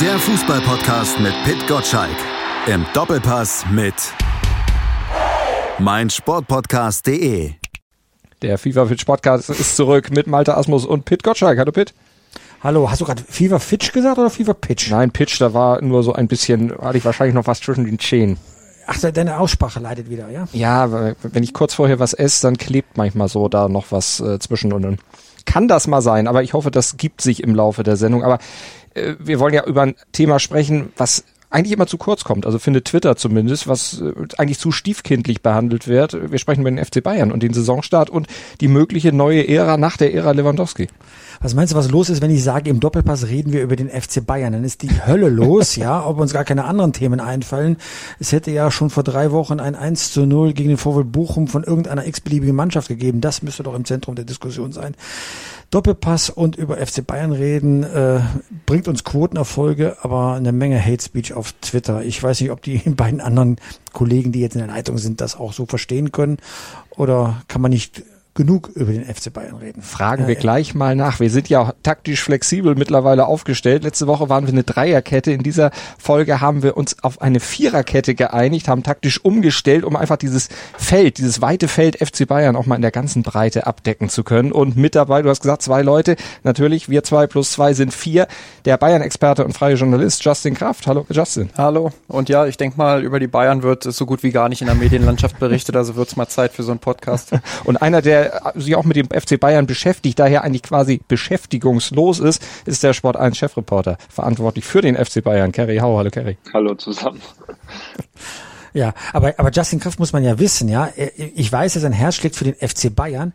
Der Fußballpodcast mit Pit Gottschalk. Im Doppelpass mit meinsportpodcast.de. Der FIFA Fitch Podcast ist zurück mit Malte Asmus und Pit Gottschalk. Hallo Pit. Hallo, hast du gerade Fever Fitch gesagt oder Fever Pitch? Nein, Pitch, da war nur so ein bisschen, hatte ich wahrscheinlich noch was zwischen den Zehen. Ach, deine Aussprache leidet wieder, ja? Ja, wenn ich kurz vorher was esse, dann klebt manchmal so da noch was äh, zwischen und dann kann das mal sein, aber ich hoffe, das gibt sich im Laufe der Sendung. Aber wir wollen ja über ein Thema sprechen, was eigentlich immer zu kurz kommt, also findet Twitter zumindest, was äh, eigentlich zu stiefkindlich behandelt wird. Wir sprechen über den FC Bayern und den Saisonstart und die mögliche neue Ära nach der Ära Lewandowski. Was meinst du, was los ist, wenn ich sage, im Doppelpass reden wir über den FC Bayern? Dann ist die Hölle los, ja, ob uns gar keine anderen Themen einfallen. Es hätte ja schon vor drei Wochen ein 1 zu 0 gegen den Vorwurf Bochum von irgendeiner x-beliebigen Mannschaft gegeben. Das müsste doch im Zentrum der Diskussion sein. Doppelpass und über FC Bayern reden, äh, bringt uns Quotenerfolge, aber eine Menge Hate Speech auf Twitter. Ich weiß nicht, ob die beiden anderen Kollegen, die jetzt in der Leitung sind, das auch so verstehen können. Oder kann man nicht genug über den FC Bayern reden. Fragen wir gleich mal nach. Wir sind ja taktisch flexibel mittlerweile aufgestellt. Letzte Woche waren wir eine Dreierkette. In dieser Folge haben wir uns auf eine Viererkette geeinigt, haben taktisch umgestellt, um einfach dieses Feld, dieses weite Feld FC Bayern auch mal in der ganzen Breite abdecken zu können. Und mit dabei, du hast gesagt, zwei Leute. Natürlich, wir zwei plus zwei sind vier. Der Bayern-Experte und freie Journalist Justin Kraft. Hallo, Justin. Hallo. Und ja, ich denke mal, über die Bayern wird so gut wie gar nicht in der Medienlandschaft berichtet. Also wird es mal Zeit für so einen Podcast. und einer, der sich auch mit dem FC Bayern beschäftigt, daher eigentlich quasi beschäftigungslos ist, ist der Sport 1 Chefreporter, verantwortlich für den FC Bayern. Kerry Hau, hallo Kerry. Hallo zusammen. Ja, aber, aber Justin Kraft muss man ja wissen, ja. Ich weiß, dass sein Herz schlägt für den FC Bayern,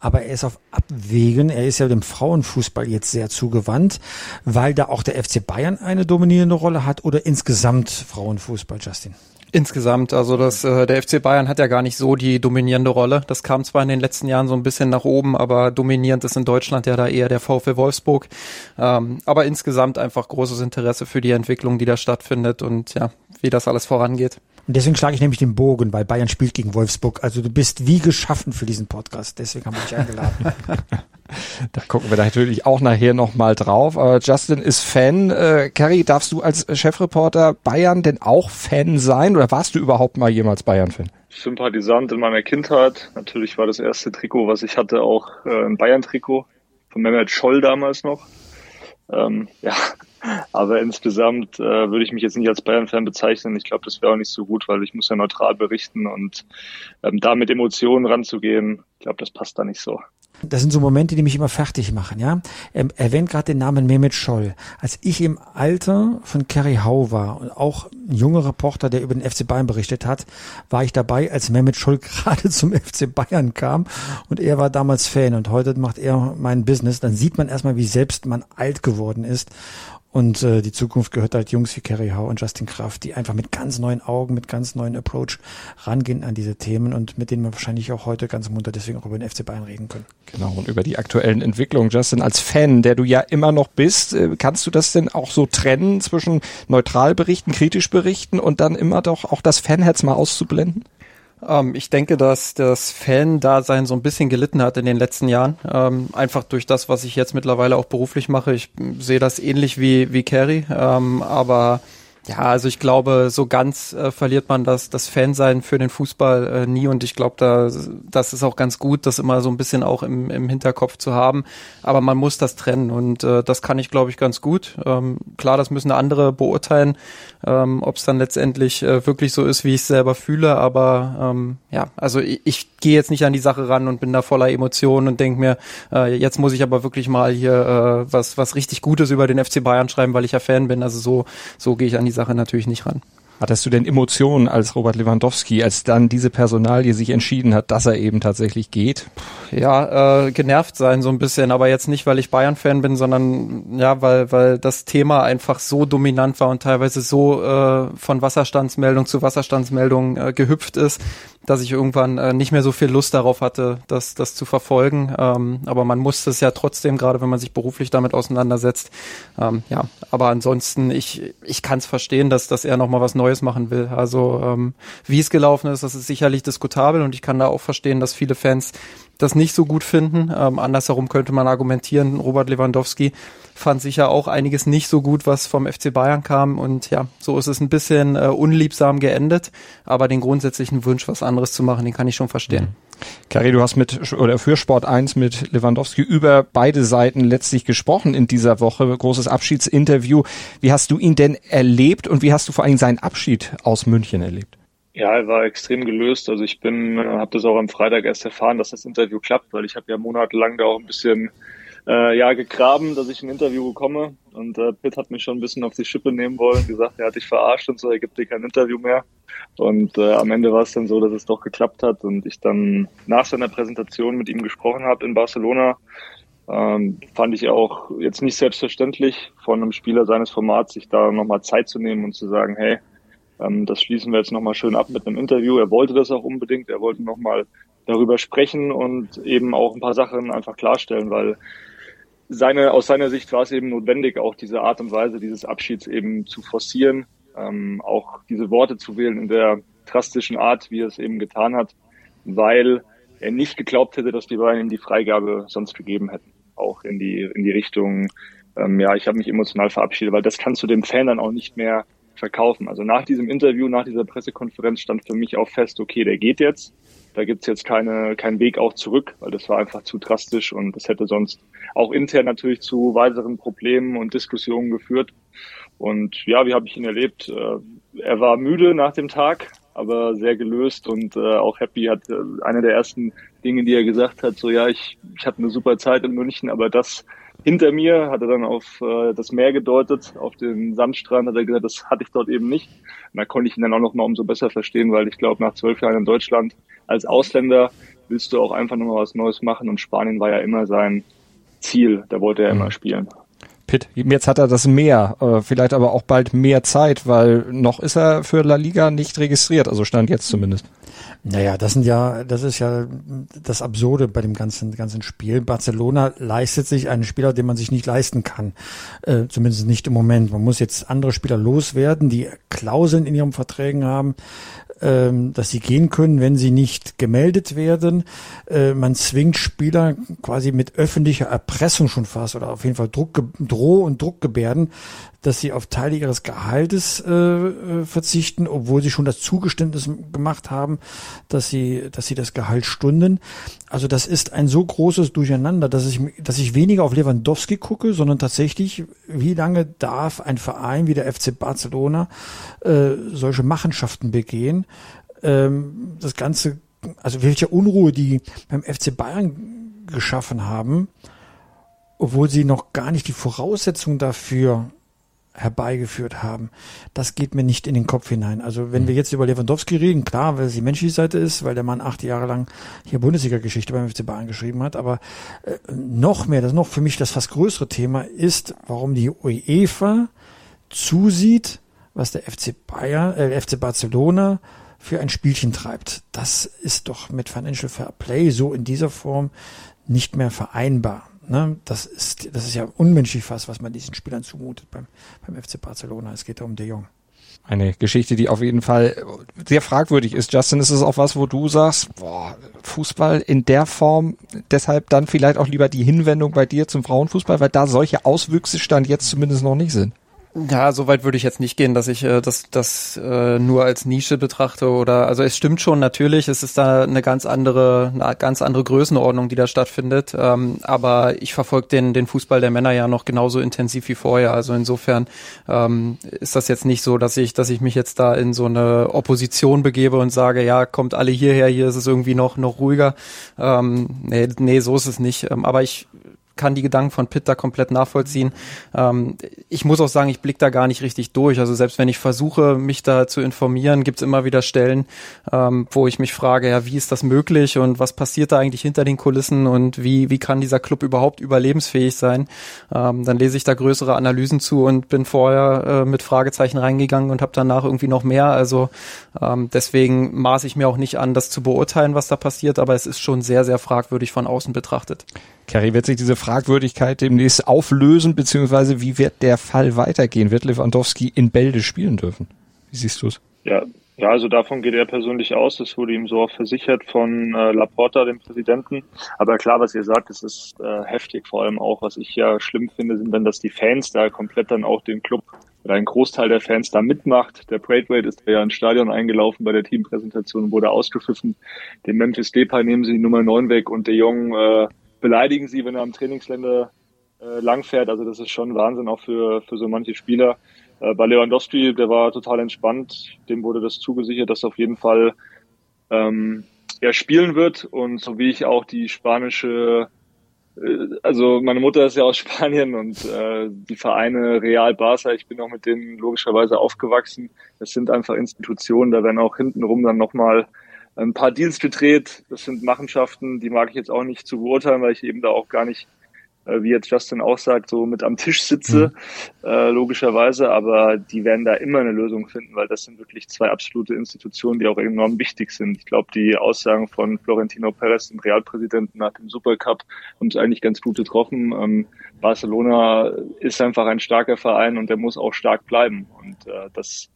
aber er ist auf Abwägen. Er ist ja dem Frauenfußball jetzt sehr zugewandt, weil da auch der FC Bayern eine dominierende Rolle hat oder insgesamt Frauenfußball, Justin. Insgesamt, also das, äh, der FC Bayern hat ja gar nicht so die dominierende Rolle. Das kam zwar in den letzten Jahren so ein bisschen nach oben, aber dominierend ist in Deutschland ja da eher der VfL Wolfsburg. Ähm, aber insgesamt einfach großes Interesse für die Entwicklung, die da stattfindet und ja, wie das alles vorangeht. Und deswegen schlage ich nämlich den Bogen, weil Bayern spielt gegen Wolfsburg. Also du bist wie geschaffen für diesen Podcast. Deswegen haben wir dich eingeladen. Da gucken wir natürlich auch nachher nochmal drauf. Aber Justin ist Fan. Äh, Kerry, darfst du als Chefreporter Bayern denn auch Fan sein oder warst du überhaupt mal jemals Bayern-Fan? Sympathisant in meiner Kindheit. Natürlich war das erste Trikot, was ich hatte, auch äh, ein Bayern-Trikot von Mehmet Scholl damals noch. Ähm, ja, aber insgesamt äh, würde ich mich jetzt nicht als Bayern-Fan bezeichnen. Ich glaube, das wäre auch nicht so gut, weil ich muss ja neutral berichten und ähm, da mit Emotionen ranzugehen, ich glaube, das passt da nicht so. Das sind so Momente, die mich immer fertig machen, ja. Er erwähnt gerade den Namen Mehmet Scholl. Als ich im Alter von Kerry Hau war und auch ein junger Reporter, der über den FC Bayern berichtet hat, war ich dabei, als Mehmet Scholl gerade zum FC Bayern kam und er war damals Fan und heute macht er mein Business. Dann sieht man erstmal, wie selbst man alt geworden ist und äh, die Zukunft gehört halt Jungs wie Kerry Howe und Justin Kraft, die einfach mit ganz neuen Augen, mit ganz neuen Approach rangehen an diese Themen und mit denen wir wahrscheinlich auch heute ganz munter deswegen auch über den FC Bayern reden können. Genau, und über die aktuellen Entwicklungen. Justin, als Fan, der du ja immer noch bist, äh, kannst du das denn auch so trennen zwischen neutral berichten, kritisch berichten und dann immer doch auch das Fanherz mal auszublenden? Ähm, ich denke, dass das Fan-Dasein so ein bisschen gelitten hat in den letzten Jahren. Ähm, einfach durch das, was ich jetzt mittlerweile auch beruflich mache. Ich sehe das ähnlich wie, wie Carrie, ähm, aber ja, also ich glaube, so ganz äh, verliert man das, das Fansein für den Fußball äh, nie und ich glaube, da, das ist auch ganz gut, das immer so ein bisschen auch im, im Hinterkopf zu haben. Aber man muss das trennen und äh, das kann ich, glaube ich, ganz gut. Ähm, klar, das müssen andere beurteilen, ähm, ob es dann letztendlich äh, wirklich so ist, wie ich es selber fühle. Aber ähm, ja, also ich, ich gehe jetzt nicht an die Sache ran und bin da voller Emotionen und denke mir, äh, jetzt muss ich aber wirklich mal hier äh, was, was richtig Gutes über den FC Bayern schreiben, weil ich ja Fan bin. Also so, so gehe ich an die Sache natürlich nicht ran. Hattest du denn Emotionen als Robert Lewandowski, als dann diese Personalie sich entschieden hat, dass er eben tatsächlich geht? Ja, äh, genervt sein so ein bisschen, aber jetzt nicht, weil ich Bayern-Fan bin, sondern ja, weil, weil das Thema einfach so dominant war und teilweise so äh, von Wasserstandsmeldung zu Wasserstandsmeldung äh, gehüpft ist, dass ich irgendwann äh, nicht mehr so viel Lust darauf hatte, das, das zu verfolgen. Ähm, aber man muss es ja trotzdem, gerade wenn man sich beruflich damit auseinandersetzt. Ähm, ja, aber ansonsten, ich, ich kann es verstehen, dass, dass er nochmal was Neues machen will. Also ähm, wie es gelaufen ist, das ist sicherlich diskutabel und ich kann da auch verstehen, dass viele Fans das nicht so gut finden. Ähm, andersherum könnte man argumentieren, Robert Lewandowski fand sicher auch einiges nicht so gut, was vom FC Bayern kam. Und ja, so ist es ein bisschen äh, unliebsam geendet. Aber den grundsätzlichen Wunsch, was anderes zu machen, den kann ich schon verstehen. Mhm. Kari, du hast mit oder für Sport 1 mit Lewandowski über beide Seiten letztlich gesprochen in dieser Woche. Großes Abschiedsinterview. Wie hast du ihn denn erlebt und wie hast du vor allem seinen Abschied aus München erlebt? Ja, er war extrem gelöst. Also ich bin, äh, habe das auch am Freitag erst erfahren, dass das Interview klappt, weil ich habe ja monatelang da auch ein bisschen äh, ja gegraben, dass ich ein Interview bekomme. Und äh, Pitt hat mich schon ein bisschen auf die Schippe nehmen wollen, gesagt, er hat dich verarscht und so, er gibt dir kein Interview mehr. Und äh, am Ende war es dann so, dass es doch geklappt hat und ich dann nach seiner Präsentation mit ihm gesprochen habe in Barcelona. Ähm, fand ich auch jetzt nicht selbstverständlich von einem Spieler seines Formats, sich da nochmal Zeit zu nehmen und zu sagen, hey, ähm, das schließen wir jetzt nochmal schön ab mit einem Interview. Er wollte das auch unbedingt. Er wollte nochmal darüber sprechen und eben auch ein paar Sachen einfach klarstellen, weil seine, aus seiner Sicht war es eben notwendig, auch diese Art und Weise dieses Abschieds eben zu forcieren, ähm, auch diese Worte zu wählen in der drastischen Art, wie er es eben getan hat, weil er nicht geglaubt hätte, dass die Bayern ihm die Freigabe sonst gegeben hätten. Auch in die, in die Richtung, ähm, ja, ich habe mich emotional verabschiedet, weil das kannst du dem Fan dann auch nicht mehr verkaufen. Also nach diesem Interview, nach dieser Pressekonferenz stand für mich auch fest, okay, der geht jetzt. Da gibt's jetzt keine, keinen Weg auch zurück, weil das war einfach zu drastisch und das hätte sonst auch intern natürlich zu weiteren Problemen und Diskussionen geführt. Und ja, wie habe ich ihn erlebt? Äh, er war müde nach dem Tag, aber sehr gelöst und äh, auch happy. Hat äh, eine der ersten Dinge, die er gesagt hat, so ja, ich, ich hatte eine super Zeit in München, aber das hinter mir, hat er dann auf äh, das Meer gedeutet, auf den Sandstrand, hat er gesagt, das hatte ich dort eben nicht. Und da konnte ich ihn dann auch noch mal umso besser verstehen, weil ich glaube, nach zwölf Jahren in Deutschland als Ausländer willst du auch einfach nochmal was Neues machen und Spanien war ja immer sein Ziel, da wollte er immer spielen. Pitt, jetzt hat er das mehr, äh, vielleicht aber auch bald mehr Zeit, weil noch ist er für La Liga nicht registriert, also stand jetzt zumindest. Naja, das sind ja, das ist ja das Absurde bei dem ganzen, ganzen Spiel. Barcelona leistet sich einen Spieler, den man sich nicht leisten kann. Äh, zumindest nicht im Moment. Man muss jetzt andere Spieler loswerden, die Klauseln in ihren Verträgen haben, ähm, dass sie gehen können, wenn sie nicht gemeldet werden. Äh, man zwingt Spieler quasi mit öffentlicher Erpressung schon fast oder auf jeden Fall Druck, Droh- und Druckgebärden dass sie auf Teile ihres Gehaltes äh, äh, verzichten, obwohl sie schon das Zugeständnis gemacht haben, dass sie, dass sie das Gehalt stunden. Also das ist ein so großes Durcheinander, dass ich, dass ich weniger auf Lewandowski gucke, sondern tatsächlich, wie lange darf ein Verein wie der FC Barcelona äh, solche Machenschaften begehen? Ähm, das Ganze, also welche Unruhe die beim FC Bayern geschaffen haben, obwohl sie noch gar nicht die Voraussetzungen dafür herbeigeführt haben. Das geht mir nicht in den Kopf hinein. Also wenn wir jetzt über Lewandowski reden, klar, weil es die menschliche Seite ist, weil der Mann acht Jahre lang hier Bundesliga-Geschichte beim FC Bayern geschrieben hat, aber äh, noch mehr, das noch für mich das fast größere Thema ist, warum die UEFA zusieht, was der FC Bayern, äh, FC Barcelona für ein Spielchen treibt. Das ist doch mit Financial Fair Play so in dieser Form nicht mehr vereinbar. Ne, das ist, das ist ja unmenschlich fast, was man diesen Spielern zumutet beim, beim FC Barcelona. Es geht da um De Jong. Eine Geschichte, die auf jeden Fall sehr fragwürdig ist. Justin, ist es auch was, wo du sagst, boah, Fußball in der Form, deshalb dann vielleicht auch lieber die Hinwendung bei dir zum Frauenfußball, weil da solche Auswüchse stand jetzt zumindest noch nicht sind. Ja, so weit würde ich jetzt nicht gehen, dass ich äh, das, das äh, nur als Nische betrachte oder also es stimmt schon natürlich, es ist da eine ganz andere, eine ganz andere Größenordnung, die da stattfindet. Ähm, aber ich verfolge den, den Fußball der Männer ja noch genauso intensiv wie vorher. Also insofern ähm, ist das jetzt nicht so, dass ich, dass ich mich jetzt da in so eine Opposition begebe und sage, ja, kommt alle hierher, hier ist es irgendwie noch, noch ruhiger. Ähm, nee, nee, so ist es nicht. Ähm, aber ich kann die Gedanken von Pitt da komplett nachvollziehen. Ähm, ich muss auch sagen, ich blicke da gar nicht richtig durch. Also selbst wenn ich versuche, mich da zu informieren, gibt es immer wieder Stellen, ähm, wo ich mich frage, ja, wie ist das möglich und was passiert da eigentlich hinter den Kulissen und wie, wie kann dieser Club überhaupt überlebensfähig sein? Ähm, dann lese ich da größere Analysen zu und bin vorher äh, mit Fragezeichen reingegangen und habe danach irgendwie noch mehr. Also ähm, deswegen maße ich mir auch nicht an, das zu beurteilen, was da passiert, aber es ist schon sehr, sehr fragwürdig von außen betrachtet. Kerry, wird sich diese Fragwürdigkeit demnächst auflösen, beziehungsweise wie wird der Fall weitergehen? Wird Lewandowski in Bälde spielen dürfen? Wie siehst du es? Ja, Ja, also davon geht er persönlich aus. Das wurde ihm so auch versichert von äh, Laporta, dem Präsidenten. Aber klar, was ihr sagt, es ist äh, heftig. Vor allem auch, was ich ja schlimm finde, sind dann, dass die Fans da komplett dann auch den Club oder ein Großteil der Fans da mitmacht. Der Braithwaite ist ja ins Stadion eingelaufen bei der Teampräsentation und wurde ausgepfiffen. Den Memphis Depay nehmen sie die Nummer 9 weg und De Jong äh, beleidigen sie, wenn er am Trainingsländer äh, langfährt. Also das ist schon Wahnsinn auch für, für so manche Spieler. Äh, bei Lewandowski, der war total entspannt. Dem wurde das zugesichert, dass auf jeden Fall ähm, er spielen wird. Und so wie ich auch die spanische, äh, also meine Mutter ist ja aus Spanien und äh, die Vereine Real Barca, ich bin auch mit denen logischerweise aufgewachsen. Das sind einfach Institutionen, da werden auch hintenrum dann nochmal ein paar Deals gedreht. Das sind Machenschaften, die mag ich jetzt auch nicht zu beurteilen, weil ich eben da auch gar nicht äh, wie jetzt Justin auch sagt, so mit am Tisch sitze, mhm. äh, logischerweise, aber die werden da immer eine Lösung finden, weil das sind wirklich zwei absolute Institutionen, die auch enorm wichtig sind. Ich glaube, die Aussagen von Florentino Perez, dem Realpräsidenten nach dem Supercup, haben es eigentlich ganz gut getroffen. Ähm, Barcelona ist einfach ein starker Verein und der muss auch stark bleiben. Und äh, das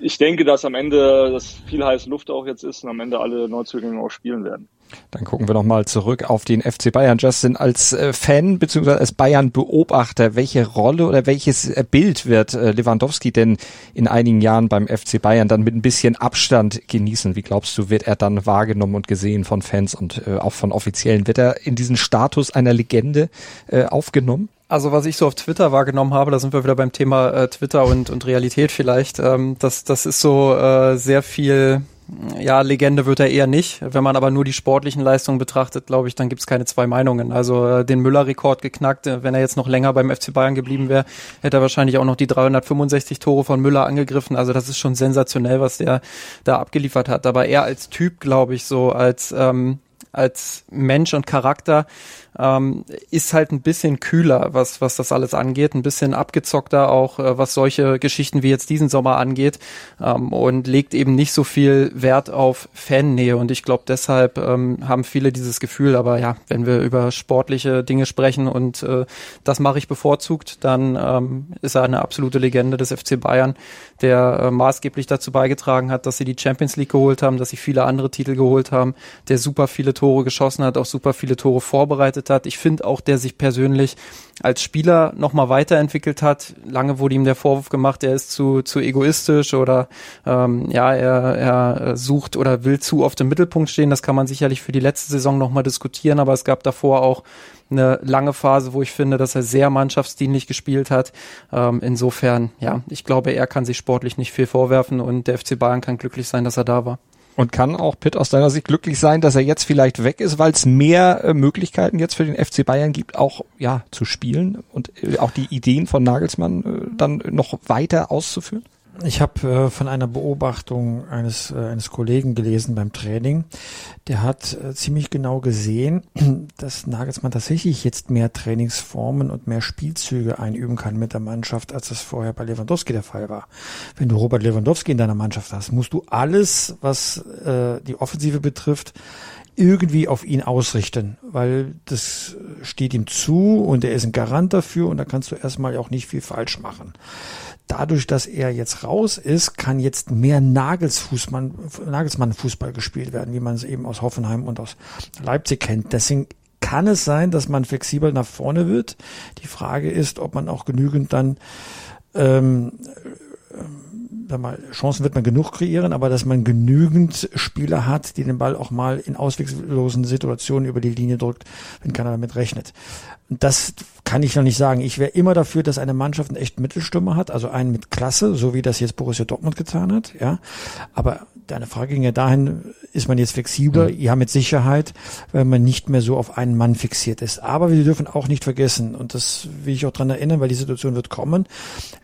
ich denke, dass am Ende das viel heiße Luft auch jetzt ist und am Ende alle Neuzugänge auch spielen werden. Dann gucken wir nochmal zurück auf den FC Bayern. Justin, als äh, Fan bzw. als Bayern-Beobachter, welche Rolle oder welches äh, Bild wird äh, Lewandowski denn in einigen Jahren beim FC Bayern dann mit ein bisschen Abstand genießen? Wie glaubst du, wird er dann wahrgenommen und gesehen von Fans und auch von Offiziellen? Wird er in diesen Status einer Legende aufgenommen? Also was ich so auf Twitter wahrgenommen habe, da sind wir wieder beim Thema äh, Twitter und, und Realität vielleicht, ähm, das, das ist so äh, sehr viel, ja, Legende wird er eher nicht. Wenn man aber nur die sportlichen Leistungen betrachtet, glaube ich, dann gibt es keine zwei Meinungen. Also äh, den Müller-Rekord geknackt, äh, wenn er jetzt noch länger beim FC Bayern geblieben wäre, hätte er wahrscheinlich auch noch die 365 Tore von Müller angegriffen. Also das ist schon sensationell, was der da abgeliefert hat. Aber er als Typ, glaube ich, so als ähm, als Mensch und Charakter ähm, ist halt ein bisschen kühler, was, was das alles angeht, ein bisschen abgezockter auch, äh, was solche Geschichten wie jetzt diesen Sommer angeht ähm, und legt eben nicht so viel Wert auf Fannähe. Und ich glaube deshalb ähm, haben viele dieses Gefühl, aber ja, wenn wir über sportliche Dinge sprechen und äh, das mache ich bevorzugt, dann ähm, ist er eine absolute Legende des FC Bayern, der äh, maßgeblich dazu beigetragen hat, dass sie die Champions League geholt haben, dass sie viele andere Titel geholt haben, der super viele Tore geschossen hat, auch super viele Tore vorbereitet hat. Ich finde auch, der sich persönlich als Spieler nochmal weiterentwickelt hat. Lange wurde ihm der Vorwurf gemacht, er ist zu, zu egoistisch oder ähm, ja, er, er sucht oder will zu oft im Mittelpunkt stehen. Das kann man sicherlich für die letzte Saison nochmal diskutieren, aber es gab davor auch eine lange Phase, wo ich finde, dass er sehr mannschaftsdienlich gespielt hat. Ähm, insofern, ja, ich glaube, er kann sich sportlich nicht viel vorwerfen und der FC Bayern kann glücklich sein, dass er da war. Und kann auch Pitt aus deiner Sicht glücklich sein, dass er jetzt vielleicht weg ist, weil es mehr äh, Möglichkeiten jetzt für den FC Bayern gibt, auch ja zu spielen und äh, auch die Ideen von Nagelsmann äh, dann noch weiter auszuführen? Ich habe äh, von einer Beobachtung eines, äh, eines Kollegen gelesen beim Training. Der hat äh, ziemlich genau gesehen, dass Nagelsmann tatsächlich jetzt mehr Trainingsformen und mehr Spielzüge einüben kann mit der Mannschaft, als das vorher bei Lewandowski der Fall war. Wenn du Robert Lewandowski in deiner Mannschaft hast, musst du alles, was äh, die Offensive betrifft, irgendwie auf ihn ausrichten, weil das steht ihm zu und er ist ein Garant dafür und da kannst du erstmal auch nicht viel falsch machen dadurch, dass er jetzt raus ist, kann jetzt mehr Nagelsfußmann, Nagelsmann-Fußball gespielt werden, wie man es eben aus Hoffenheim und aus Leipzig kennt. Deswegen kann es sein, dass man flexibel nach vorne wird. Die Frage ist, ob man auch genügend dann ähm, sag mal, Chancen wird man genug kreieren, aber dass man genügend Spieler hat, die den Ball auch mal in ausweglosen Situationen über die Linie drückt, wenn keiner damit rechnet. Das kann ich noch nicht sagen. Ich wäre immer dafür, dass eine Mannschaft einen echten Mittelstürmer hat, also einen mit Klasse, so wie das jetzt Borussia Dortmund getan hat, ja. Aber deine Frage ging ja dahin, ist man jetzt flexibler? Mhm. Ja, mit Sicherheit, weil man nicht mehr so auf einen Mann fixiert ist. Aber wir dürfen auch nicht vergessen, und das will ich auch dran erinnern, weil die Situation wird kommen,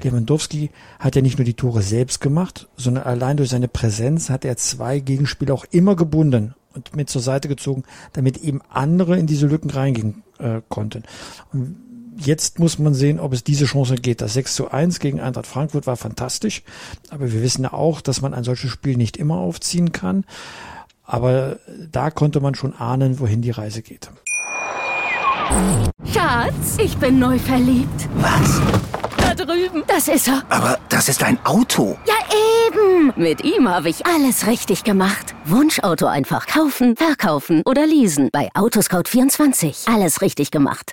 Lewandowski hat ja nicht nur die Tore selbst gemacht, sondern allein durch seine Präsenz hat er zwei Gegenspieler auch immer gebunden und mit zur Seite gezogen, damit eben andere in diese Lücken reingehen äh, konnten. Und jetzt muss man sehen, ob es diese Chance geht. Das 6 zu 1 gegen Eintracht Frankfurt war fantastisch, aber wir wissen ja auch, dass man ein solches Spiel nicht immer aufziehen kann. Aber da konnte man schon ahnen, wohin die Reise geht. Schatz, ich bin neu verliebt. Was? da drüben. Das ist er. Aber das ist ein Auto. Ja, eben. Mit ihm habe ich alles richtig gemacht. Wunschauto einfach kaufen, verkaufen oder leasen. Bei Autoscout24. Alles richtig gemacht.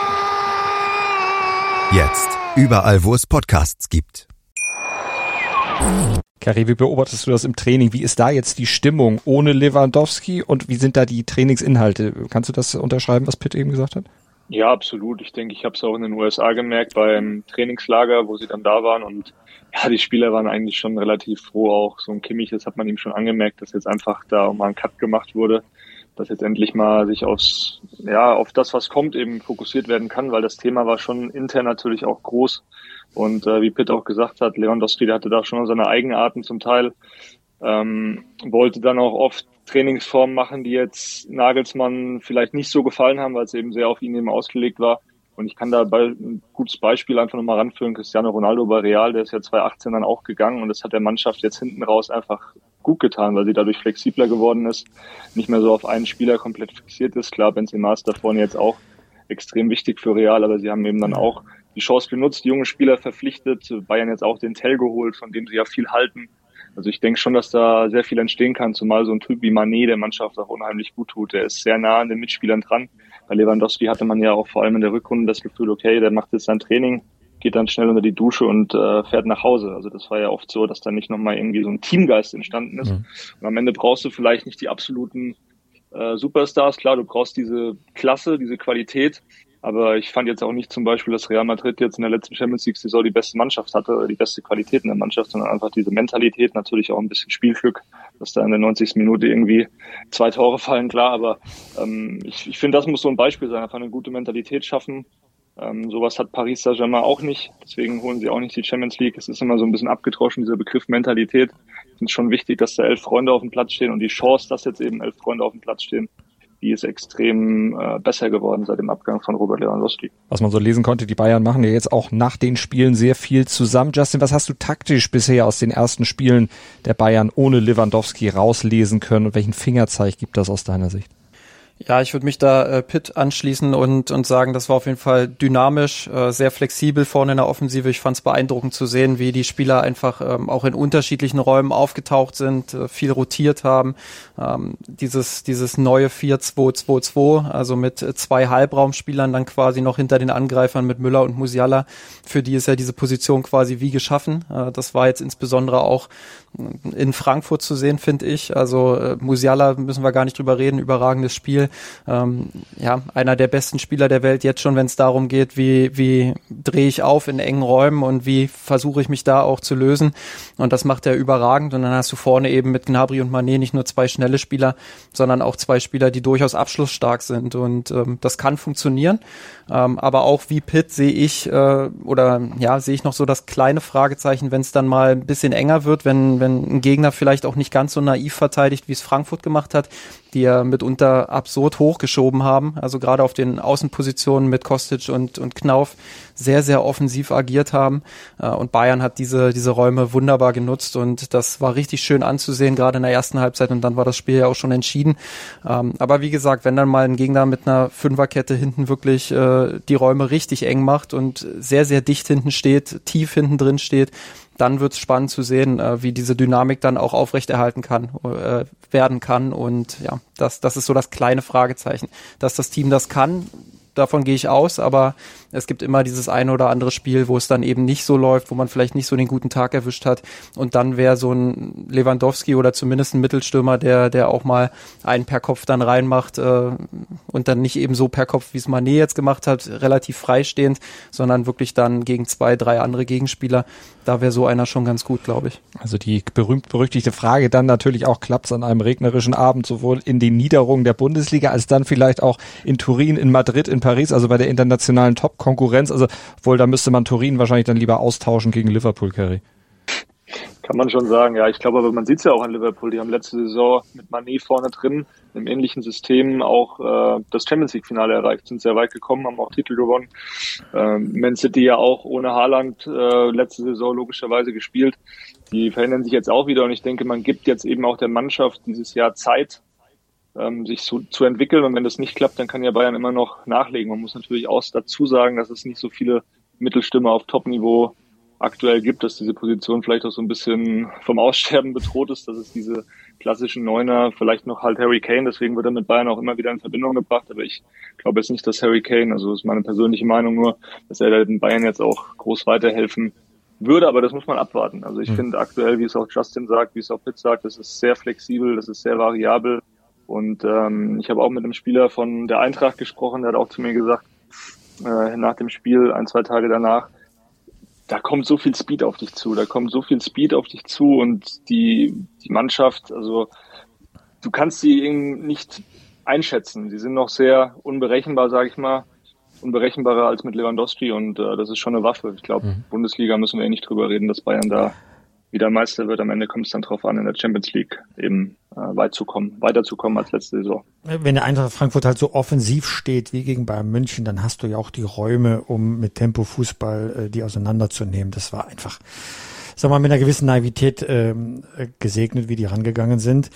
Jetzt. Überall, wo es Podcasts gibt. Kari, wie beobachtest du das im Training? Wie ist da jetzt die Stimmung ohne Lewandowski und wie sind da die Trainingsinhalte? Kannst du das unterschreiben, was Pitt eben gesagt hat? Ja, absolut. Ich denke, ich habe es auch in den USA gemerkt beim Trainingslager, wo sie dann da waren und ja, die Spieler waren eigentlich schon relativ froh auch. So ein Kimmich, das hat man ihm schon angemerkt, dass jetzt einfach da mal ein Cut gemacht wurde dass jetzt endlich mal sich aufs, ja, auf das, was kommt, eben fokussiert werden kann, weil das Thema war schon intern natürlich auch groß. Und äh, wie Pitt auch gesagt hat, Lewandowski, der hatte da schon seine Eigenarten zum Teil, ähm, wollte dann auch oft Trainingsformen machen, die jetzt Nagelsmann vielleicht nicht so gefallen haben, weil es eben sehr auf ihn eben ausgelegt war. Und ich kann da ein gutes Beispiel einfach nochmal ranführen. Cristiano Ronaldo bei Real, der ist ja 2018 dann auch gegangen und das hat der Mannschaft jetzt hinten raus einfach gut getan, weil sie dadurch flexibler geworden ist, nicht mehr so auf einen Spieler komplett fixiert ist. Klar, Benzema ist da vorne jetzt auch extrem wichtig für Real, aber sie haben eben dann auch die Chance genutzt, junge Spieler verpflichtet, Bayern jetzt auch den Tell geholt, von dem sie ja viel halten. Also ich denke schon, dass da sehr viel entstehen kann, zumal so ein Typ wie Manet der Mannschaft auch unheimlich gut tut. Der ist sehr nah an den Mitspielern dran. Bei Lewandowski hatte man ja auch vor allem in der Rückrunde das Gefühl, okay, der macht jetzt sein Training, geht dann schnell unter die Dusche und äh, fährt nach Hause. Also das war ja oft so, dass da nicht nochmal irgendwie so ein Teamgeist entstanden ist. Mhm. Und am Ende brauchst du vielleicht nicht die absoluten äh, Superstars. Klar, du brauchst diese Klasse, diese Qualität. Aber ich fand jetzt auch nicht zum Beispiel, dass Real Madrid jetzt in der letzten Champions League Saison die beste Mannschaft hatte, die beste Qualität in der Mannschaft, sondern einfach diese Mentalität, natürlich auch ein bisschen Spielglück, dass da in der 90. Minute irgendwie zwei Tore fallen, klar. Aber ähm, ich, ich finde, das muss so ein Beispiel sein, einfach eine gute Mentalität schaffen, ähm, sowas hat Paris Saint-Germain auch nicht. Deswegen holen sie auch nicht die Champions League. Es ist immer so ein bisschen abgetroschen, dieser Begriff Mentalität. Es ist schon wichtig, dass da elf Freunde auf dem Platz stehen und die Chance, dass jetzt eben elf Freunde auf dem Platz stehen, die ist extrem äh, besser geworden seit dem Abgang von Robert Lewandowski. Was man so lesen konnte, die Bayern machen ja jetzt auch nach den Spielen sehr viel zusammen. Justin, was hast du taktisch bisher aus den ersten Spielen der Bayern ohne Lewandowski rauslesen können und welchen Fingerzeig gibt das aus deiner Sicht? Ja, ich würde mich da äh, Pitt anschließen und, und sagen, das war auf jeden Fall dynamisch, äh, sehr flexibel vorne in der Offensive. Ich fand es beeindruckend zu sehen, wie die Spieler einfach ähm, auch in unterschiedlichen Räumen aufgetaucht sind, äh, viel rotiert haben. Ähm, dieses, dieses neue 4-2-2-2, also mit äh, zwei Halbraumspielern dann quasi noch hinter den Angreifern mit Müller und Musiala, für die ist ja diese Position quasi wie geschaffen. Äh, das war jetzt insbesondere auch in Frankfurt zu sehen, finde ich. Also äh, Musiala müssen wir gar nicht drüber reden, überragendes Spiel. Ähm, ja, einer der besten Spieler der Welt jetzt schon, wenn es darum geht, wie, wie drehe ich auf in engen Räumen und wie versuche ich mich da auch zu lösen. Und das macht er überragend. Und dann hast du vorne eben mit Gnabry und Manet nicht nur zwei schnelle Spieler, sondern auch zwei Spieler, die durchaus abschlussstark sind. Und ähm, das kann funktionieren. Ähm, aber auch wie Pitt sehe ich äh, oder ja, sehe ich noch so das kleine Fragezeichen, wenn es dann mal ein bisschen enger wird, wenn, wenn ein Gegner vielleicht auch nicht ganz so naiv verteidigt, wie es Frankfurt gemacht hat, die ja mitunter absurd hochgeschoben haben. Also gerade auf den Außenpositionen mit Kostic und, und Knauf sehr, sehr offensiv agiert haben. Äh, und Bayern hat diese, diese Räume wunderbar genutzt und das war richtig schön anzusehen, gerade in der ersten Halbzeit und dann war das Spiel ja auch schon entschieden. Ähm, aber wie gesagt, wenn dann mal ein Gegner mit einer Fünferkette hinten wirklich äh, die Räume richtig eng macht und sehr, sehr dicht hinten steht, tief hinten drin steht, dann wird es spannend zu sehen, äh, wie diese Dynamik dann auch aufrechterhalten kann, äh, werden kann. Und ja, das, das ist so das kleine Fragezeichen. Dass das Team das kann, davon gehe ich aus, aber es gibt immer dieses eine oder andere Spiel, wo es dann eben nicht so läuft, wo man vielleicht nicht so den guten Tag erwischt hat. Und dann wäre so ein Lewandowski oder zumindest ein Mittelstürmer, der, der auch mal einen per Kopf dann reinmacht äh, und dann nicht eben so per Kopf, wie es Manet jetzt gemacht hat, relativ freistehend, sondern wirklich dann gegen zwei, drei andere Gegenspieler. Da wäre so einer schon ganz gut, glaube ich. Also die berühmt-berüchtigte Frage dann natürlich auch, klappt es an einem regnerischen Abend sowohl in den Niederungen der Bundesliga als dann vielleicht auch in Turin, in Madrid, in Paris, also bei der internationalen Top-Konkurrenz. Also wohl, da müsste man Turin wahrscheinlich dann lieber austauschen gegen Liverpool, Kerry. Kann man schon sagen, ja. Ich glaube aber, man sieht es ja auch an Liverpool. Die haben letzte Saison mit Manet vorne drin, im ähnlichen System auch äh, das Champions League-Finale erreicht, sind sehr weit gekommen, haben auch Titel gewonnen. Ähm, Man City ja auch ohne Haaland äh, letzte Saison logischerweise gespielt. Die verändern sich jetzt auch wieder und ich denke, man gibt jetzt eben auch der Mannschaft dieses Jahr Zeit, ähm, sich zu, zu entwickeln. Und wenn das nicht klappt, dann kann ja Bayern immer noch nachlegen. Man muss natürlich auch dazu sagen, dass es nicht so viele Mittelstimme auf Top-Niveau aktuell gibt, dass diese Position vielleicht auch so ein bisschen vom Aussterben bedroht ist, dass es diese klassischen Neuner, vielleicht noch halt Harry Kane, deswegen wird er mit Bayern auch immer wieder in Verbindung gebracht, aber ich glaube jetzt nicht, dass Harry Kane, also ist meine persönliche Meinung nur, dass er den Bayern jetzt auch groß weiterhelfen würde, aber das muss man abwarten. Also ich mhm. finde aktuell, wie es auch Justin sagt, wie es auch Pitt sagt, das ist sehr flexibel, das ist sehr variabel und ähm, ich habe auch mit einem Spieler von der Eintracht gesprochen, der hat auch zu mir gesagt, äh, nach dem Spiel, ein, zwei Tage danach, da kommt so viel Speed auf dich zu, da kommt so viel Speed auf dich zu und die, die Mannschaft, also du kannst sie nicht einschätzen. Sie sind noch sehr unberechenbar, sage ich mal, unberechenbarer als mit Lewandowski und äh, das ist schon eine Waffe. Ich glaube, mhm. Bundesliga müssen wir eh nicht drüber reden, dass Bayern da wieder Meister wird. Am Ende kommt es dann drauf an, in der Champions League eben äh, weit zu kommen, weiterzukommen als letzte Saison. Wenn der Eintracht Frankfurt halt so offensiv steht wie gegen Bayern München, dann hast du ja auch die Räume, um mit Tempo Fußball äh, die auseinanderzunehmen. Das war einfach, sag mal, mit einer gewissen Naivität ähm, gesegnet, wie die rangegangen sind.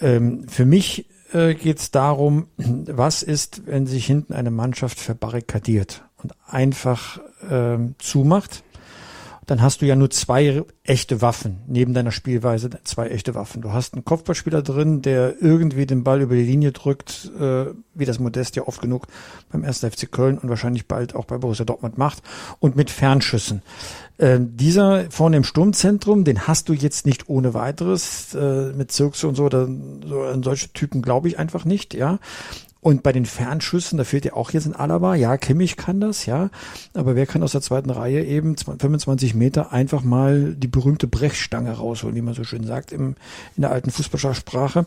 Ähm, für mich äh, geht es darum, was ist, wenn sich hinten eine Mannschaft verbarrikadiert und einfach ähm, zumacht dann hast du ja nur zwei echte Waffen, neben deiner Spielweise zwei echte Waffen. Du hast einen Kopfballspieler drin, der irgendwie den Ball über die Linie drückt, äh, wie das Modest ja oft genug beim 1. FC Köln und wahrscheinlich bald auch bei Borussia Dortmund macht, und mit Fernschüssen. Äh, dieser vorne im Sturmzentrum, den hast du jetzt nicht ohne weiteres, äh, mit Zirkse und so, oder so an solche Typen glaube ich einfach nicht, ja. Und bei den Fernschüssen, da fehlt ja auch jetzt ein Alaba. Ja, Kimmich kann das, ja. Aber wer kann aus der zweiten Reihe eben 25 Meter einfach mal die berühmte Brechstange rausholen, wie man so schön sagt im, in der alten Fußballersprache.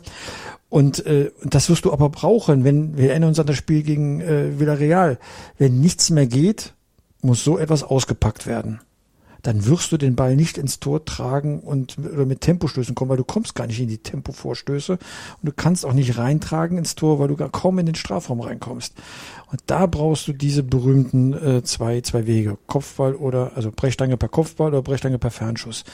Und äh, das wirst du aber brauchen, wenn, wir erinnern uns an das Spiel gegen äh, Villarreal. Wenn nichts mehr geht, muss so etwas ausgepackt werden dann wirst du den Ball nicht ins Tor tragen und oder mit Tempostößen kommen, weil du kommst gar nicht in die Tempovorstöße und du kannst auch nicht reintragen ins Tor, weil du gar kaum in den Strafraum reinkommst. Und da brauchst du diese berühmten äh, zwei zwei Wege, Kopfball oder also Brechstange per Kopfball oder Brechstange per Fernschuss.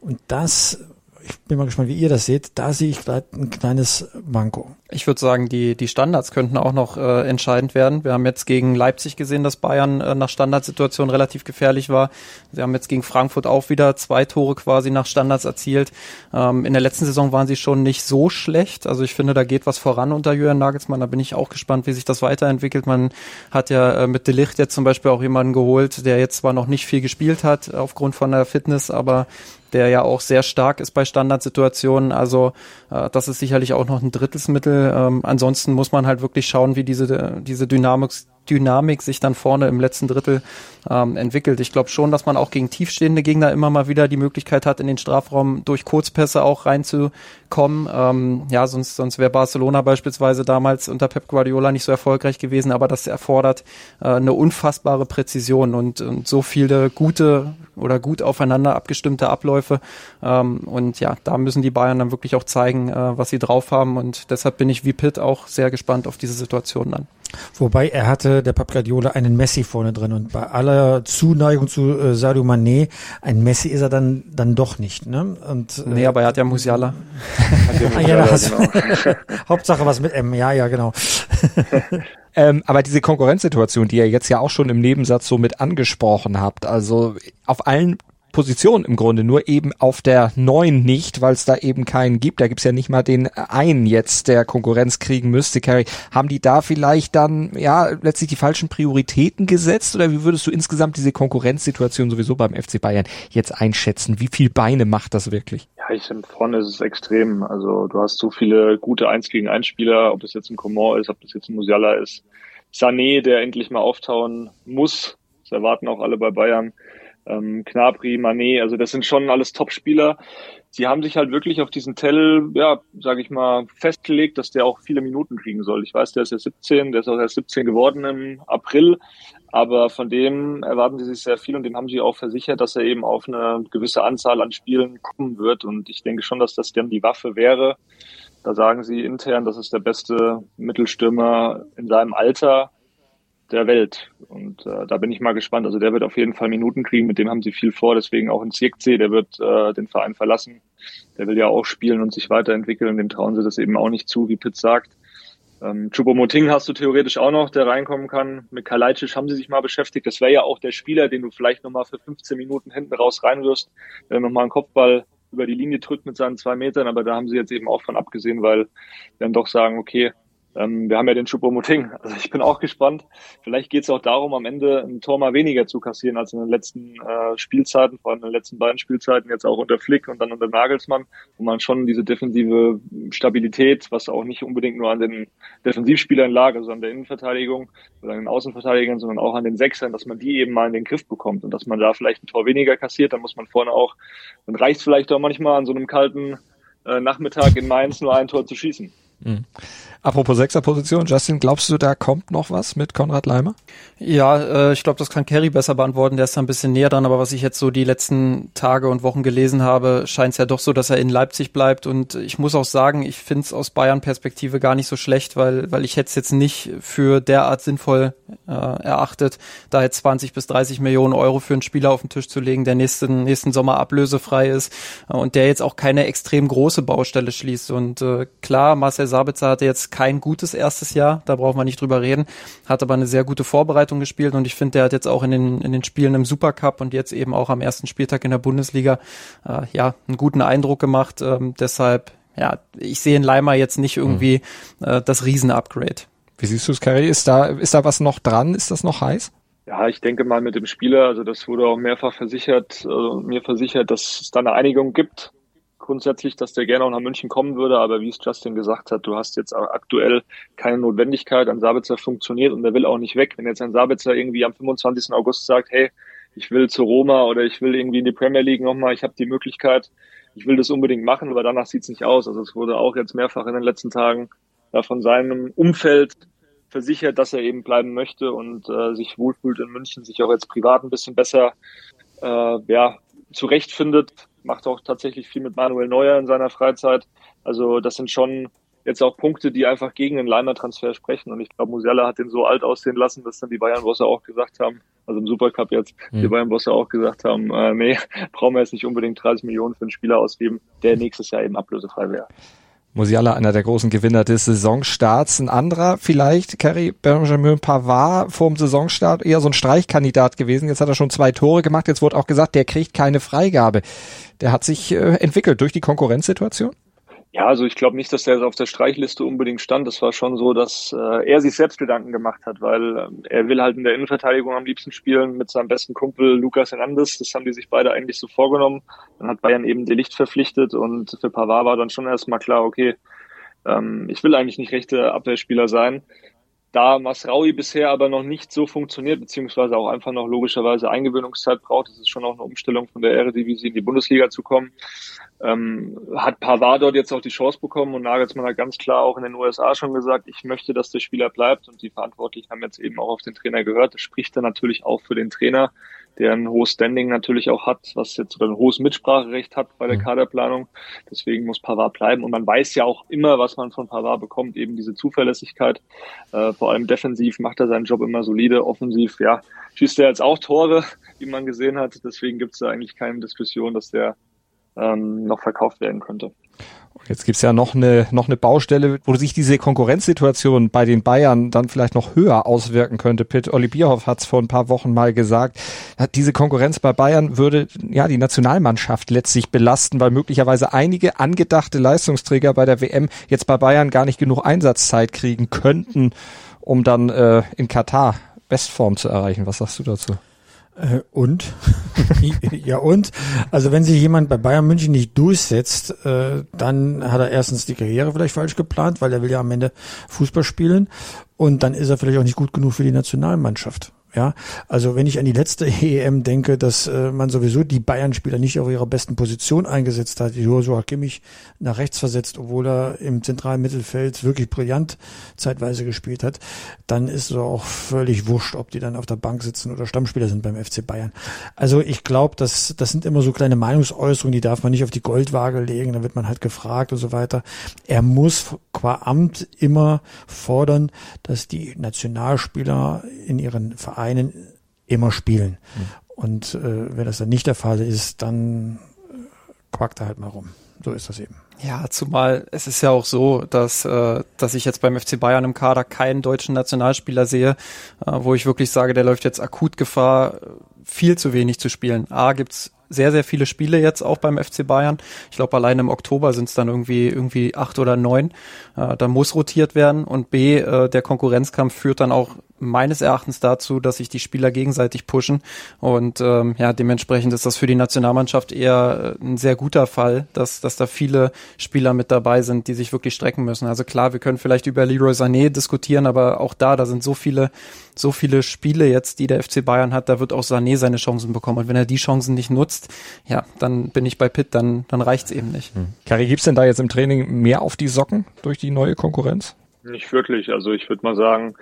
Und das ich bin mal gespannt, wie ihr das seht. Da sehe ich vielleicht ein kleines Manko. Ich würde sagen, die, die Standards könnten auch noch äh, entscheidend werden. Wir haben jetzt gegen Leipzig gesehen, dass Bayern äh, nach Standardsituationen relativ gefährlich war. Sie haben jetzt gegen Frankfurt auch wieder zwei Tore quasi nach Standards erzielt. Ähm, in der letzten Saison waren sie schon nicht so schlecht. Also ich finde, da geht was voran unter Jürgen Nagelsmann. Da bin ich auch gespannt, wie sich das weiterentwickelt. Man hat ja äh, mit Delicht jetzt zum Beispiel auch jemanden geholt, der jetzt zwar noch nicht viel gespielt hat aufgrund von der Fitness, aber der ja auch sehr stark ist bei Standardsituationen. Also äh, das ist sicherlich auch noch ein drittes Mittel. Ähm, ansonsten muss man halt wirklich schauen, wie diese, diese Dynamik, Dynamik sich dann vorne im letzten Drittel ähm, entwickelt. Ich glaube schon, dass man auch gegen tiefstehende Gegner immer mal wieder die Möglichkeit hat, in den Strafraum durch Kurzpässe auch reinzukommen. Ähm, ja, sonst, sonst wäre Barcelona beispielsweise damals unter Pep Guardiola nicht so erfolgreich gewesen, aber das erfordert äh, eine unfassbare Präzision und, und so viele gute oder gut aufeinander abgestimmte Abläufe. Ähm, und ja, da müssen die Bayern dann wirklich auch zeigen, äh, was sie drauf haben. Und deshalb bin ich wie Pitt auch sehr gespannt auf diese Situation dann. Wobei er hatte, der Pep Guardiola, einen Messi vorne drin und bei aller Zuneigung zu äh, Sadio Mané, ein Messi ist er dann dann doch nicht, ne? Und, äh, nee, aber er hat ja Musiala. ah, ja, das, genau. Hauptsache was mit M, ja, ja, genau. ähm, aber diese Konkurrenzsituation, die ihr jetzt ja auch schon im Nebensatz so mit angesprochen habt, also auf allen Position im Grunde, nur eben auf der neuen nicht, weil es da eben keinen gibt. Da gibt's ja nicht mal den einen jetzt, der Konkurrenz kriegen müsste. Carrie, haben die da vielleicht dann ja letztlich die falschen Prioritäten gesetzt oder wie würdest du insgesamt diese Konkurrenzsituation sowieso beim FC Bayern jetzt einschätzen? Wie viel Beine macht das wirklich? Ja, ich finde vorne ist es extrem. Also du hast so viele gute 1 gegen 1 Spieler, ob das jetzt ein Coman ist, ob das jetzt ein Musiala ist. Sané, der endlich mal auftauen muss. Das erwarten auch alle bei Bayern. Ähm, Knabri, Manet, also das sind schon alles Top-Spieler. Sie haben sich halt wirklich auf diesen Tell, ja, sage ich mal, festgelegt, dass der auch viele Minuten kriegen soll. Ich weiß, der ist ja 17, der ist auch erst 17 geworden im April, aber von dem erwarten sie sich sehr viel und dem haben sie auch versichert, dass er eben auf eine gewisse Anzahl an Spielen kommen wird. Und ich denke schon, dass das dann die Waffe wäre. Da sagen sie intern, das ist der beste Mittelstürmer in seinem Alter der Welt. Und äh, da bin ich mal gespannt. Also der wird auf jeden Fall Minuten kriegen, mit dem haben sie viel vor, deswegen auch in Zirkzee, der wird äh, den Verein verlassen. Der will ja auch spielen und sich weiterentwickeln, dem trauen sie das eben auch nicht zu, wie Pitt sagt. Ähm, Chupomoting hast du theoretisch auch noch, der reinkommen kann. Mit Kalajdzic haben sie sich mal beschäftigt. Das wäre ja auch der Spieler, den du vielleicht nochmal für 15 Minuten hinten raus reinwirst, der nochmal einen Kopfball über die Linie drückt mit seinen zwei Metern. Aber da haben sie jetzt eben auch von abgesehen, weil dann doch sagen, okay, ähm, wir haben ja den Choupo-Moting. Also ich bin auch gespannt. Vielleicht geht es auch darum, am Ende ein Tor mal weniger zu kassieren als in den letzten äh, Spielzeiten, vor allem in den letzten beiden Spielzeiten, jetzt auch unter Flick und dann unter Nagelsmann, wo man schon diese defensive Stabilität, was auch nicht unbedingt nur an den Defensivspielern lag, also an der Innenverteidigung oder an den Außenverteidigern, sondern auch an den Sechsern, dass man die eben mal in den Griff bekommt und dass man da vielleicht ein Tor weniger kassiert, dann muss man vorne auch, dann reicht vielleicht auch manchmal an so einem kalten äh, Nachmittag in Mainz nur ein Tor zu schießen. Mhm. Apropos Sechserposition, Justin, glaubst du, da kommt noch was mit Konrad Leimer? Ja, äh, ich glaube, das kann Kerry besser beantworten. Der ist da ein bisschen näher dran, aber was ich jetzt so die letzten Tage und Wochen gelesen habe, scheint es ja doch so, dass er in Leipzig bleibt. Und ich muss auch sagen, ich finde es aus Bayern-Perspektive gar nicht so schlecht, weil, weil ich hätte es jetzt nicht für derart sinnvoll äh, erachtet, da jetzt 20 bis 30 Millionen Euro für einen Spieler auf den Tisch zu legen, der nächsten, nächsten Sommer ablösefrei ist äh, und der jetzt auch keine extrem große Baustelle schließt. Und äh, klar, Marcel Sabitzer hatte jetzt kein gutes erstes Jahr, da braucht man nicht drüber reden, hat aber eine sehr gute Vorbereitung gespielt und ich finde, der hat jetzt auch in den, in den Spielen im Supercup und jetzt eben auch am ersten Spieltag in der Bundesliga äh, ja einen guten Eindruck gemacht. Ähm, deshalb, ja, ich sehe in Leimer jetzt nicht irgendwie mhm. äh, das Riesen-Upgrade. Wie siehst du es, Kerry? Ist da, ist da was noch dran? Ist das noch heiß? Ja, ich denke mal mit dem Spieler, also das wurde auch mehrfach versichert, also mir versichert, dass es da eine Einigung gibt grundsätzlich, dass der gerne auch nach München kommen würde, aber wie es Justin gesagt hat, du hast jetzt aktuell keine Notwendigkeit. Ein Sabitzer funktioniert und der will auch nicht weg. Wenn jetzt ein Sabitzer irgendwie am 25. August sagt, hey, ich will zu Roma oder ich will irgendwie in die Premier League nochmal, ich habe die Möglichkeit, ich will das unbedingt machen, aber danach sieht's nicht aus. Also es wurde auch jetzt mehrfach in den letzten Tagen von seinem Umfeld versichert, dass er eben bleiben möchte und äh, sich wohlfühlt in München, sich auch jetzt privat ein bisschen besser äh, ja, zurechtfindet macht auch tatsächlich viel mit Manuel Neuer in seiner Freizeit. Also das sind schon jetzt auch Punkte, die einfach gegen den Leimer-Transfer sprechen. Und ich glaube, Musiala hat den so alt aussehen lassen, dass dann die Bayern-Bosse auch gesagt haben, also im Supercup jetzt, mhm. die Bayern-Bosse auch gesagt haben, äh, nee, brauchen wir jetzt nicht unbedingt 30 Millionen für einen Spieler ausgeben, der nächstes Jahr eben ablösefrei wäre. Musiala, einer der großen Gewinner des Saisonstarts. Ein anderer vielleicht, Kerry Benjamin Pavard vor dem Saisonstart eher so ein Streichkandidat gewesen. Jetzt hat er schon zwei Tore gemacht. Jetzt wurde auch gesagt, der kriegt keine Freigabe. Der hat sich äh, entwickelt durch die Konkurrenzsituation? Ja, also ich glaube nicht, dass er auf der Streichliste unbedingt stand. Das war schon so, dass äh, er sich selbst Gedanken gemacht hat, weil äh, er will halt in der Innenverteidigung am liebsten spielen mit seinem besten Kumpel Lukas Hernandez. Das haben die sich beide eigentlich so vorgenommen. Dann hat Bayern eben Delicht verpflichtet und für Pavard war dann schon erstmal klar, okay, ähm, ich will eigentlich nicht rechte Abwehrspieler sein. Da Masraui bisher aber noch nicht so funktioniert, beziehungsweise auch einfach noch logischerweise Eingewöhnungszeit braucht, ist es schon auch eine Umstellung von der Eredivisie in die Bundesliga zu kommen, ähm, hat Pavard dort jetzt auch die Chance bekommen und Nagelsmann hat ganz klar auch in den USA schon gesagt, ich möchte, dass der Spieler bleibt und die Verantwortlichen haben jetzt eben auch auf den Trainer gehört. Das spricht dann natürlich auch für den Trainer, der ein hohes Standing natürlich auch hat, was jetzt oder ein hohes Mitspracherecht hat bei der mhm. Kaderplanung. Deswegen muss Pavard bleiben. Und man weiß ja auch immer, was man von Pavard bekommt, eben diese Zuverlässigkeit. Äh, vor allem defensiv macht er seinen Job immer solide. Offensiv, ja, schießt er jetzt auch Tore, wie man gesehen hat. Deswegen gibt es da eigentlich keine Diskussion, dass der ähm, noch verkauft werden könnte. Jetzt gibt's ja noch eine, noch eine Baustelle, wo sich diese Konkurrenzsituation bei den Bayern dann vielleicht noch höher auswirken könnte. Pitt Olli Bierhoff hat es vor ein paar Wochen mal gesagt. Diese Konkurrenz bei Bayern würde ja die Nationalmannschaft letztlich belasten, weil möglicherweise einige angedachte Leistungsträger bei der WM jetzt bei Bayern gar nicht genug Einsatzzeit kriegen könnten, um dann äh, in Katar Bestform zu erreichen. Was sagst du dazu? Äh, und? ja und? Also wenn sich jemand bei Bayern München nicht durchsetzt, äh, dann hat er erstens die Karriere vielleicht falsch geplant, weil er will ja am Ende Fußball spielen und dann ist er vielleicht auch nicht gut genug für die Nationalmannschaft. Ja, also wenn ich an die letzte EM denke, dass äh, man sowieso die Bayern-Spieler nicht auf ihrer besten Position eingesetzt hat, Joshua Kimmich nach rechts versetzt, obwohl er im zentralen Mittelfeld wirklich brillant zeitweise gespielt hat, dann ist es auch völlig wurscht, ob die dann auf der Bank sitzen oder Stammspieler sind beim FC Bayern. Also ich glaube, das, das sind immer so kleine Meinungsäußerungen, die darf man nicht auf die Goldwaage legen, da wird man halt gefragt und so weiter. Er muss qua Amt immer fordern, dass die Nationalspieler in ihren Vereinen immer spielen. Mhm. Und äh, wenn das dann nicht der Fall ist, dann äh, quackt er halt mal rum. So ist das eben. Ja, zumal es ist ja auch so, dass, äh, dass ich jetzt beim FC Bayern im Kader keinen deutschen Nationalspieler sehe, äh, wo ich wirklich sage, der läuft jetzt akut Gefahr, viel zu wenig zu spielen. A, gibt's sehr, sehr viele Spiele jetzt auch beim FC Bayern. Ich glaube, allein im Oktober sind es dann irgendwie, irgendwie acht oder neun. Äh, da muss rotiert werden. Und B, äh, der Konkurrenzkampf führt dann auch meines Erachtens dazu, dass sich die Spieler gegenseitig pushen. Und ähm, ja, dementsprechend ist das für die Nationalmannschaft eher äh, ein sehr guter Fall, dass, dass da viele Spieler mit dabei sind, die sich wirklich strecken müssen. Also klar, wir können vielleicht über Leroy Sané diskutieren, aber auch da, da sind so viele, so viele Spiele jetzt, die der FC Bayern hat, da wird auch Sané seine Chancen bekommen. Und wenn er die Chancen nicht nutzt, ja, dann bin ich bei Pitt, dann, dann reicht's eben nicht. Hm. Kari, gibt's denn da jetzt im Training mehr auf die Socken durch die neue Konkurrenz? Nicht wirklich. Also ich würde mal sagen,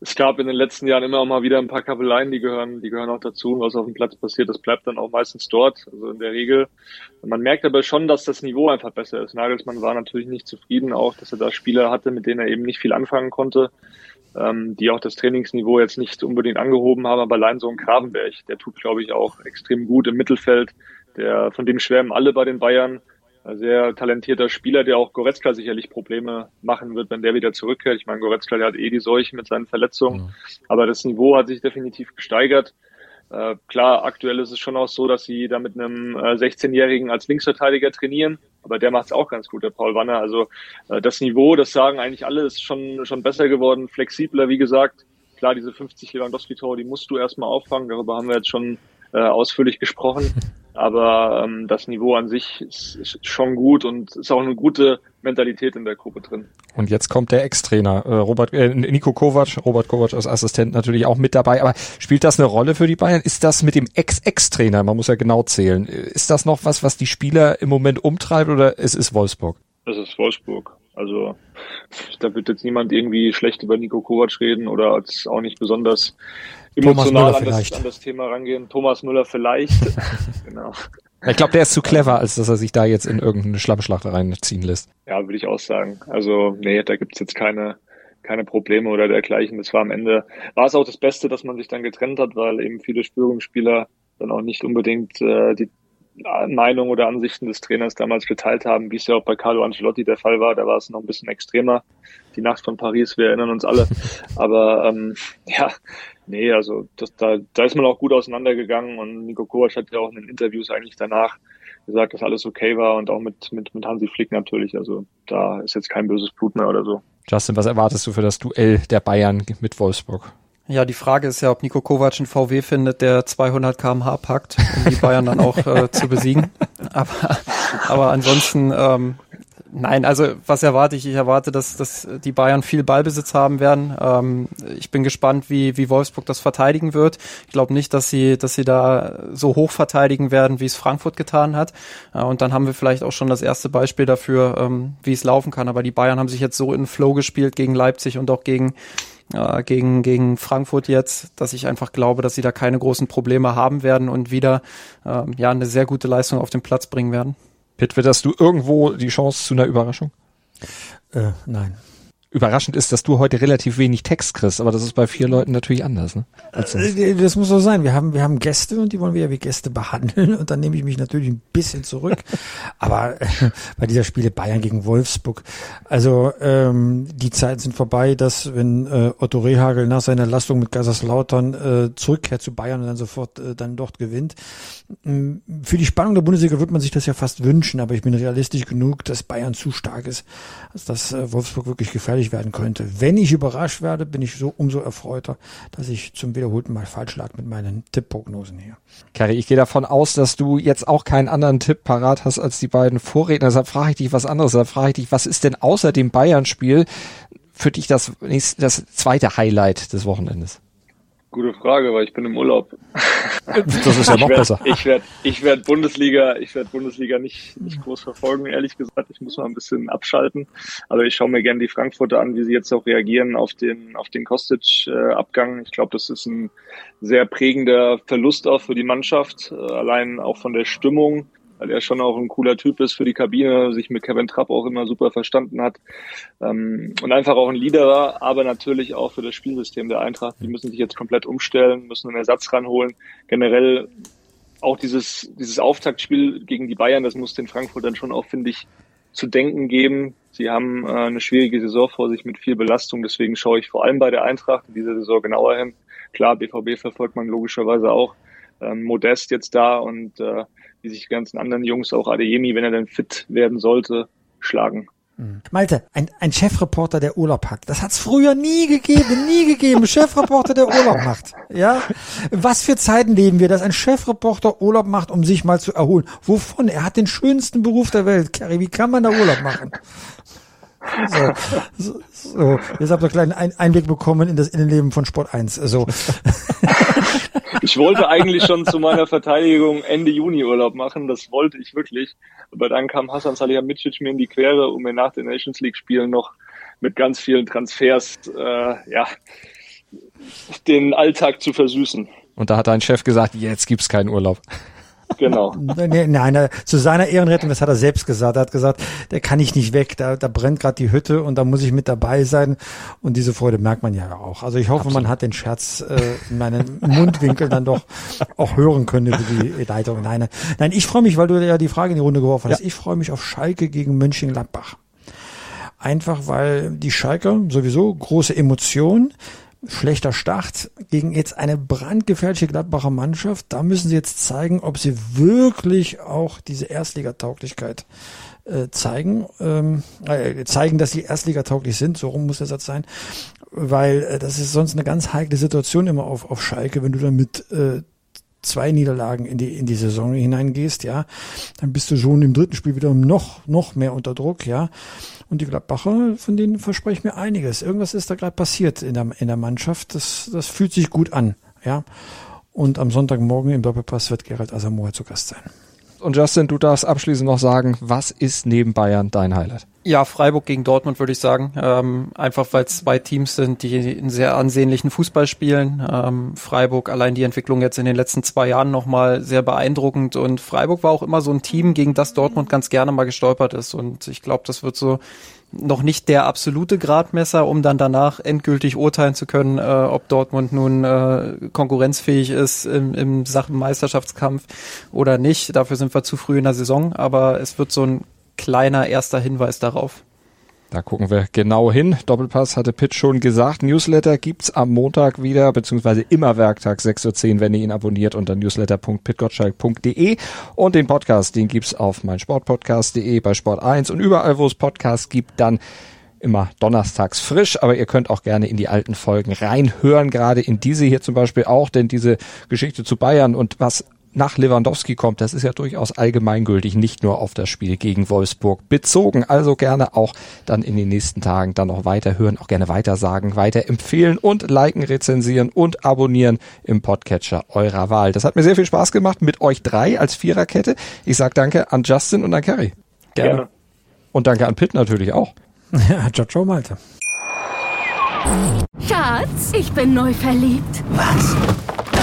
es gab in den letzten Jahren immer mal wieder ein paar Kabeleien, die gehören, die gehören auch dazu. Und was auf dem Platz passiert, das bleibt dann auch meistens dort. Also in der Regel. Man merkt aber schon, dass das Niveau einfach besser ist. Nagelsmann war natürlich nicht zufrieden, auch dass er da Spieler hatte, mit denen er eben nicht viel anfangen konnte, ähm, die auch das Trainingsniveau jetzt nicht unbedingt angehoben haben. Aber allein so ein Gravenberg, der tut, glaube ich, auch extrem gut im Mittelfeld. Der, von dem schwärmen alle bei den Bayern sehr talentierter Spieler, der auch Goretzka sicherlich Probleme machen wird, wenn der wieder zurückkehrt. Ich meine, Goretzka, der hat eh die Seuche mit seinen Verletzungen, mhm. aber das Niveau hat sich definitiv gesteigert. Äh, klar, aktuell ist es schon auch so, dass sie da mit einem äh, 16-Jährigen als Linksverteidiger trainieren, aber der macht es auch ganz gut, der Paul Wanner. Also äh, das Niveau, das sagen eigentlich alle, ist schon, schon besser geworden, flexibler, wie gesagt. Klar, diese 50 Lewandowski-Tore, die musst du erstmal auffangen, darüber haben wir jetzt schon äh, ausführlich gesprochen. Aber ähm, das Niveau an sich ist, ist schon gut und ist auch eine gute Mentalität in der Gruppe drin. Und jetzt kommt der Ex-Trainer, äh, Robert, äh, Nico Kovac, Robert Kovac als Assistent natürlich auch mit dabei. Aber spielt das eine Rolle für die Bayern? Ist das mit dem Ex-Ex-Trainer, man muss ja genau zählen, ist das noch was, was die Spieler im Moment umtreibt oder es ist Wolfsburg? Es ist Wolfsburg. Also da wird jetzt niemand irgendwie schlecht über Nico Kovac reden oder als auch nicht besonders emotional an das, an das, Thema rangehen. Thomas Müller vielleicht. genau. Ich glaube, der ist zu clever, als dass er sich da jetzt in irgendeine Schlammschlacht reinziehen lässt. Ja, würde ich auch sagen. Also, nee, da gibt's jetzt keine, keine Probleme oder dergleichen. Das war am Ende, war es auch das Beste, dass man sich dann getrennt hat, weil eben viele Spürungsspieler dann auch nicht unbedingt äh, die Meinung oder Ansichten des Trainers damals geteilt haben, wie es ja auch bei Carlo Ancelotti der Fall war. Da war es noch ein bisschen extremer. Die Nacht von Paris, wir erinnern uns alle. Aber ähm, ja, nee, also das, da, da ist man auch gut auseinandergegangen und Nico Kovac hat ja auch in den Interviews eigentlich danach gesagt, dass alles okay war und auch mit, mit, mit Hansi Flick natürlich. Also da ist jetzt kein böses Blut mehr oder so. Justin, was erwartest du für das Duell der Bayern mit Wolfsburg? Ja, die Frage ist ja, ob Nico Kovac einen VW findet, der 200 kmh packt, um die Bayern dann auch äh, zu besiegen. Aber, aber ansonsten, ähm, nein, also was erwarte ich? Ich erwarte, dass, dass die Bayern viel Ballbesitz haben werden. Ähm, ich bin gespannt, wie, wie Wolfsburg das verteidigen wird. Ich glaube nicht, dass sie, dass sie da so hoch verteidigen werden, wie es Frankfurt getan hat. Äh, und dann haben wir vielleicht auch schon das erste Beispiel dafür, ähm, wie es laufen kann. Aber die Bayern haben sich jetzt so in Flow gespielt gegen Leipzig und auch gegen äh, gegen, gegen Frankfurt jetzt, dass ich einfach glaube, dass sie da keine großen Probleme haben werden und wieder äh, ja eine sehr gute Leistung auf den Platz bringen werden. Pitt, witterst du irgendwo die Chance zu einer Überraschung? Äh, nein überraschend ist, dass du heute relativ wenig Text kriegst, aber das ist bei vier Leuten natürlich anders. Ne? Äh, das muss so sein. Wir haben, wir haben Gäste und die wollen wir ja wie Gäste behandeln und dann nehme ich mich natürlich ein bisschen zurück. aber äh, bei dieser Spiele Bayern gegen Wolfsburg, also ähm, die Zeiten sind vorbei, dass wenn äh, Otto Rehagel nach seiner Lastung mit Kaiserslautern äh, zurückkehrt zu Bayern und dann sofort äh, dann dort gewinnt. Ähm, für die Spannung der Bundesliga wird man sich das ja fast wünschen, aber ich bin realistisch genug, dass Bayern zu stark ist, dass äh, Wolfsburg wirklich gefährlich gefährlich werden könnte. Wenn ich überrascht werde, bin ich so umso erfreuter, dass ich zum wiederholten Mal falsch lag mit meinen Tippprognosen hier. Kari, ich gehe davon aus, dass du jetzt auch keinen anderen Tipp parat hast als die beiden Vorredner. Deshalb frage ich dich was anderes. Deshalb frage ich dich, was ist denn außer dem Bayern-Spiel für dich das, das zweite Highlight des Wochenendes? Gute Frage, weil ich bin im Urlaub. Das ist ja noch besser. Ich werde ich werd Bundesliga, ich werde Bundesliga nicht, nicht groß verfolgen, ehrlich gesagt. Ich muss mal ein bisschen abschalten. Also ich schaue mir gerne die Frankfurter an, wie sie jetzt auch reagieren auf den, auf den Kostic-Abgang. Ich glaube, das ist ein sehr prägender Verlust auch für die Mannschaft, äh, allein auch von der Stimmung weil er schon auch ein cooler Typ ist für die Kabine, sich mit Kevin Trapp auch immer super verstanden hat ähm, und einfach auch ein Leader war, aber natürlich auch für das Spielsystem der Eintracht. Die müssen sich jetzt komplett umstellen, müssen einen Ersatz ranholen. Generell auch dieses, dieses Auftaktspiel gegen die Bayern, das muss den Frankfurtern schon auch, finde ich, zu denken geben. Sie haben äh, eine schwierige Saison vor sich mit viel Belastung, deswegen schaue ich vor allem bei der Eintracht in dieser Saison genauer hin. Klar, BVB verfolgt man logischerweise auch. Ähm, Modest jetzt da und äh, wie sich die ganzen anderen Jungs, auch Adeyemi, wenn er dann fit werden sollte, schlagen. Malte, ein, ein Chefreporter, der Urlaub hat. Das hat's früher nie gegeben, nie gegeben. Chefreporter, der Urlaub macht. Ja? Was für Zeiten leben wir, dass ein Chefreporter Urlaub macht, um sich mal zu erholen? Wovon? Er hat den schönsten Beruf der Welt. Kerry, wie kann man da Urlaub machen? So, so, so. Jetzt habt ihr einen kleinen Einblick bekommen in das Innenleben von Sport 1. So. Ich wollte eigentlich schon zu meiner Verteidigung Ende Juni Urlaub machen, das wollte ich wirklich. Aber dann kam Hassan Salihamidzic mir in die Quere, um mir nach den Nations League Spielen noch mit ganz vielen Transfers, äh, ja, den Alltag zu versüßen. Und da hat dein Chef gesagt, jetzt gibt's keinen Urlaub. Genau. Nein, zu seiner Ehrenrettung, das hat er selbst gesagt. Er hat gesagt, der kann ich nicht weg, da, da brennt gerade die Hütte und da muss ich mit dabei sein. Und diese Freude merkt man ja auch. Also ich hoffe, Absolut. man hat den Scherz äh, in meinen Mundwinkel dann doch auch hören können über die Leitung. Nein, nein, ich freue mich, weil du ja die Frage in die Runde geworfen hast. Ja. Ich freue mich auf Schalke gegen Mönchengladbach. Einfach weil die Schalker sowieso große Emotionen schlechter Start gegen jetzt eine brandgefährliche Gladbacher Mannschaft. Da müssen sie jetzt zeigen, ob sie wirklich auch diese Erstligatauglichkeit äh, zeigen, ähm, äh, zeigen, dass sie Erstligatauglich sind. So rum muss der Satz sein, weil äh, das ist sonst eine ganz heikle Situation immer auf, auf Schalke, wenn du dann mit äh, zwei Niederlagen in die in die Saison hineingehst, ja, dann bist du schon im dritten Spiel wieder noch noch mehr unter Druck, ja. Und die Gladbacher, von denen verspreche ich mir einiges. Irgendwas ist da gerade passiert in der in der Mannschaft. Das das fühlt sich gut an, ja. Und am Sonntagmorgen im Doppelpass wird Gerald Asamoah zu Gast sein. Und Justin, du darfst abschließend noch sagen, was ist neben Bayern dein Highlight? Ja, Freiburg gegen Dortmund würde ich sagen. Ähm, einfach weil es zwei Teams sind, die einen sehr ansehnlichen Fußball spielen. Ähm, Freiburg, allein die Entwicklung jetzt in den letzten zwei Jahren nochmal sehr beeindruckend. Und Freiburg war auch immer so ein Team, gegen das Dortmund ganz gerne mal gestolpert ist. Und ich glaube, das wird so noch nicht der absolute Gradmesser, um dann danach endgültig urteilen zu können, äh, ob Dortmund nun äh, konkurrenzfähig ist im, im Sachen Meisterschaftskampf oder nicht. Dafür sind wir zu früh in der Saison, aber es wird so ein kleiner erster Hinweis darauf. Da gucken wir genau hin. Doppelpass hatte Pitt schon gesagt. Newsletter gibt's am Montag wieder, beziehungsweise immer Werktag 6.10 Uhr, wenn ihr ihn abonniert unter newsletter.pitgottschalk.de. Und den Podcast, den gibt's auf meinsportpodcast.de, bei Sport 1 und überall, wo es Podcasts gibt, dann immer donnerstags frisch, aber ihr könnt auch gerne in die alten Folgen reinhören, gerade in diese hier zum Beispiel auch, denn diese Geschichte zu Bayern und was nach Lewandowski kommt, das ist ja durchaus allgemeingültig, nicht nur auf das Spiel gegen Wolfsburg bezogen. Also gerne auch dann in den nächsten Tagen dann noch weiterhören, auch gerne weitersagen, weiterempfehlen und liken, rezensieren und abonnieren im Podcatcher eurer Wahl. Das hat mir sehr viel Spaß gemacht mit euch drei als Viererkette. Ich sag danke an Justin und an Kerry. Gerne. gerne. Und danke an Pitt natürlich auch. Ja, ciao, ciao, Malte. Schatz, ich bin neu verliebt. Was?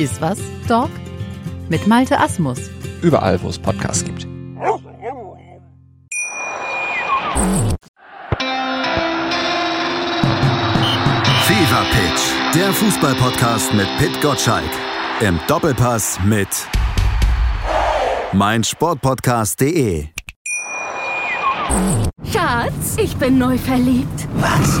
Ist was, Dog? Mit Malte Asmus. Überall, wo es Podcasts gibt. Fever Pitch, der Fußballpodcast mit Pit Gottschalk. Im Doppelpass mit meinsportpodcast.de. Schatz, ich bin neu verliebt. Was?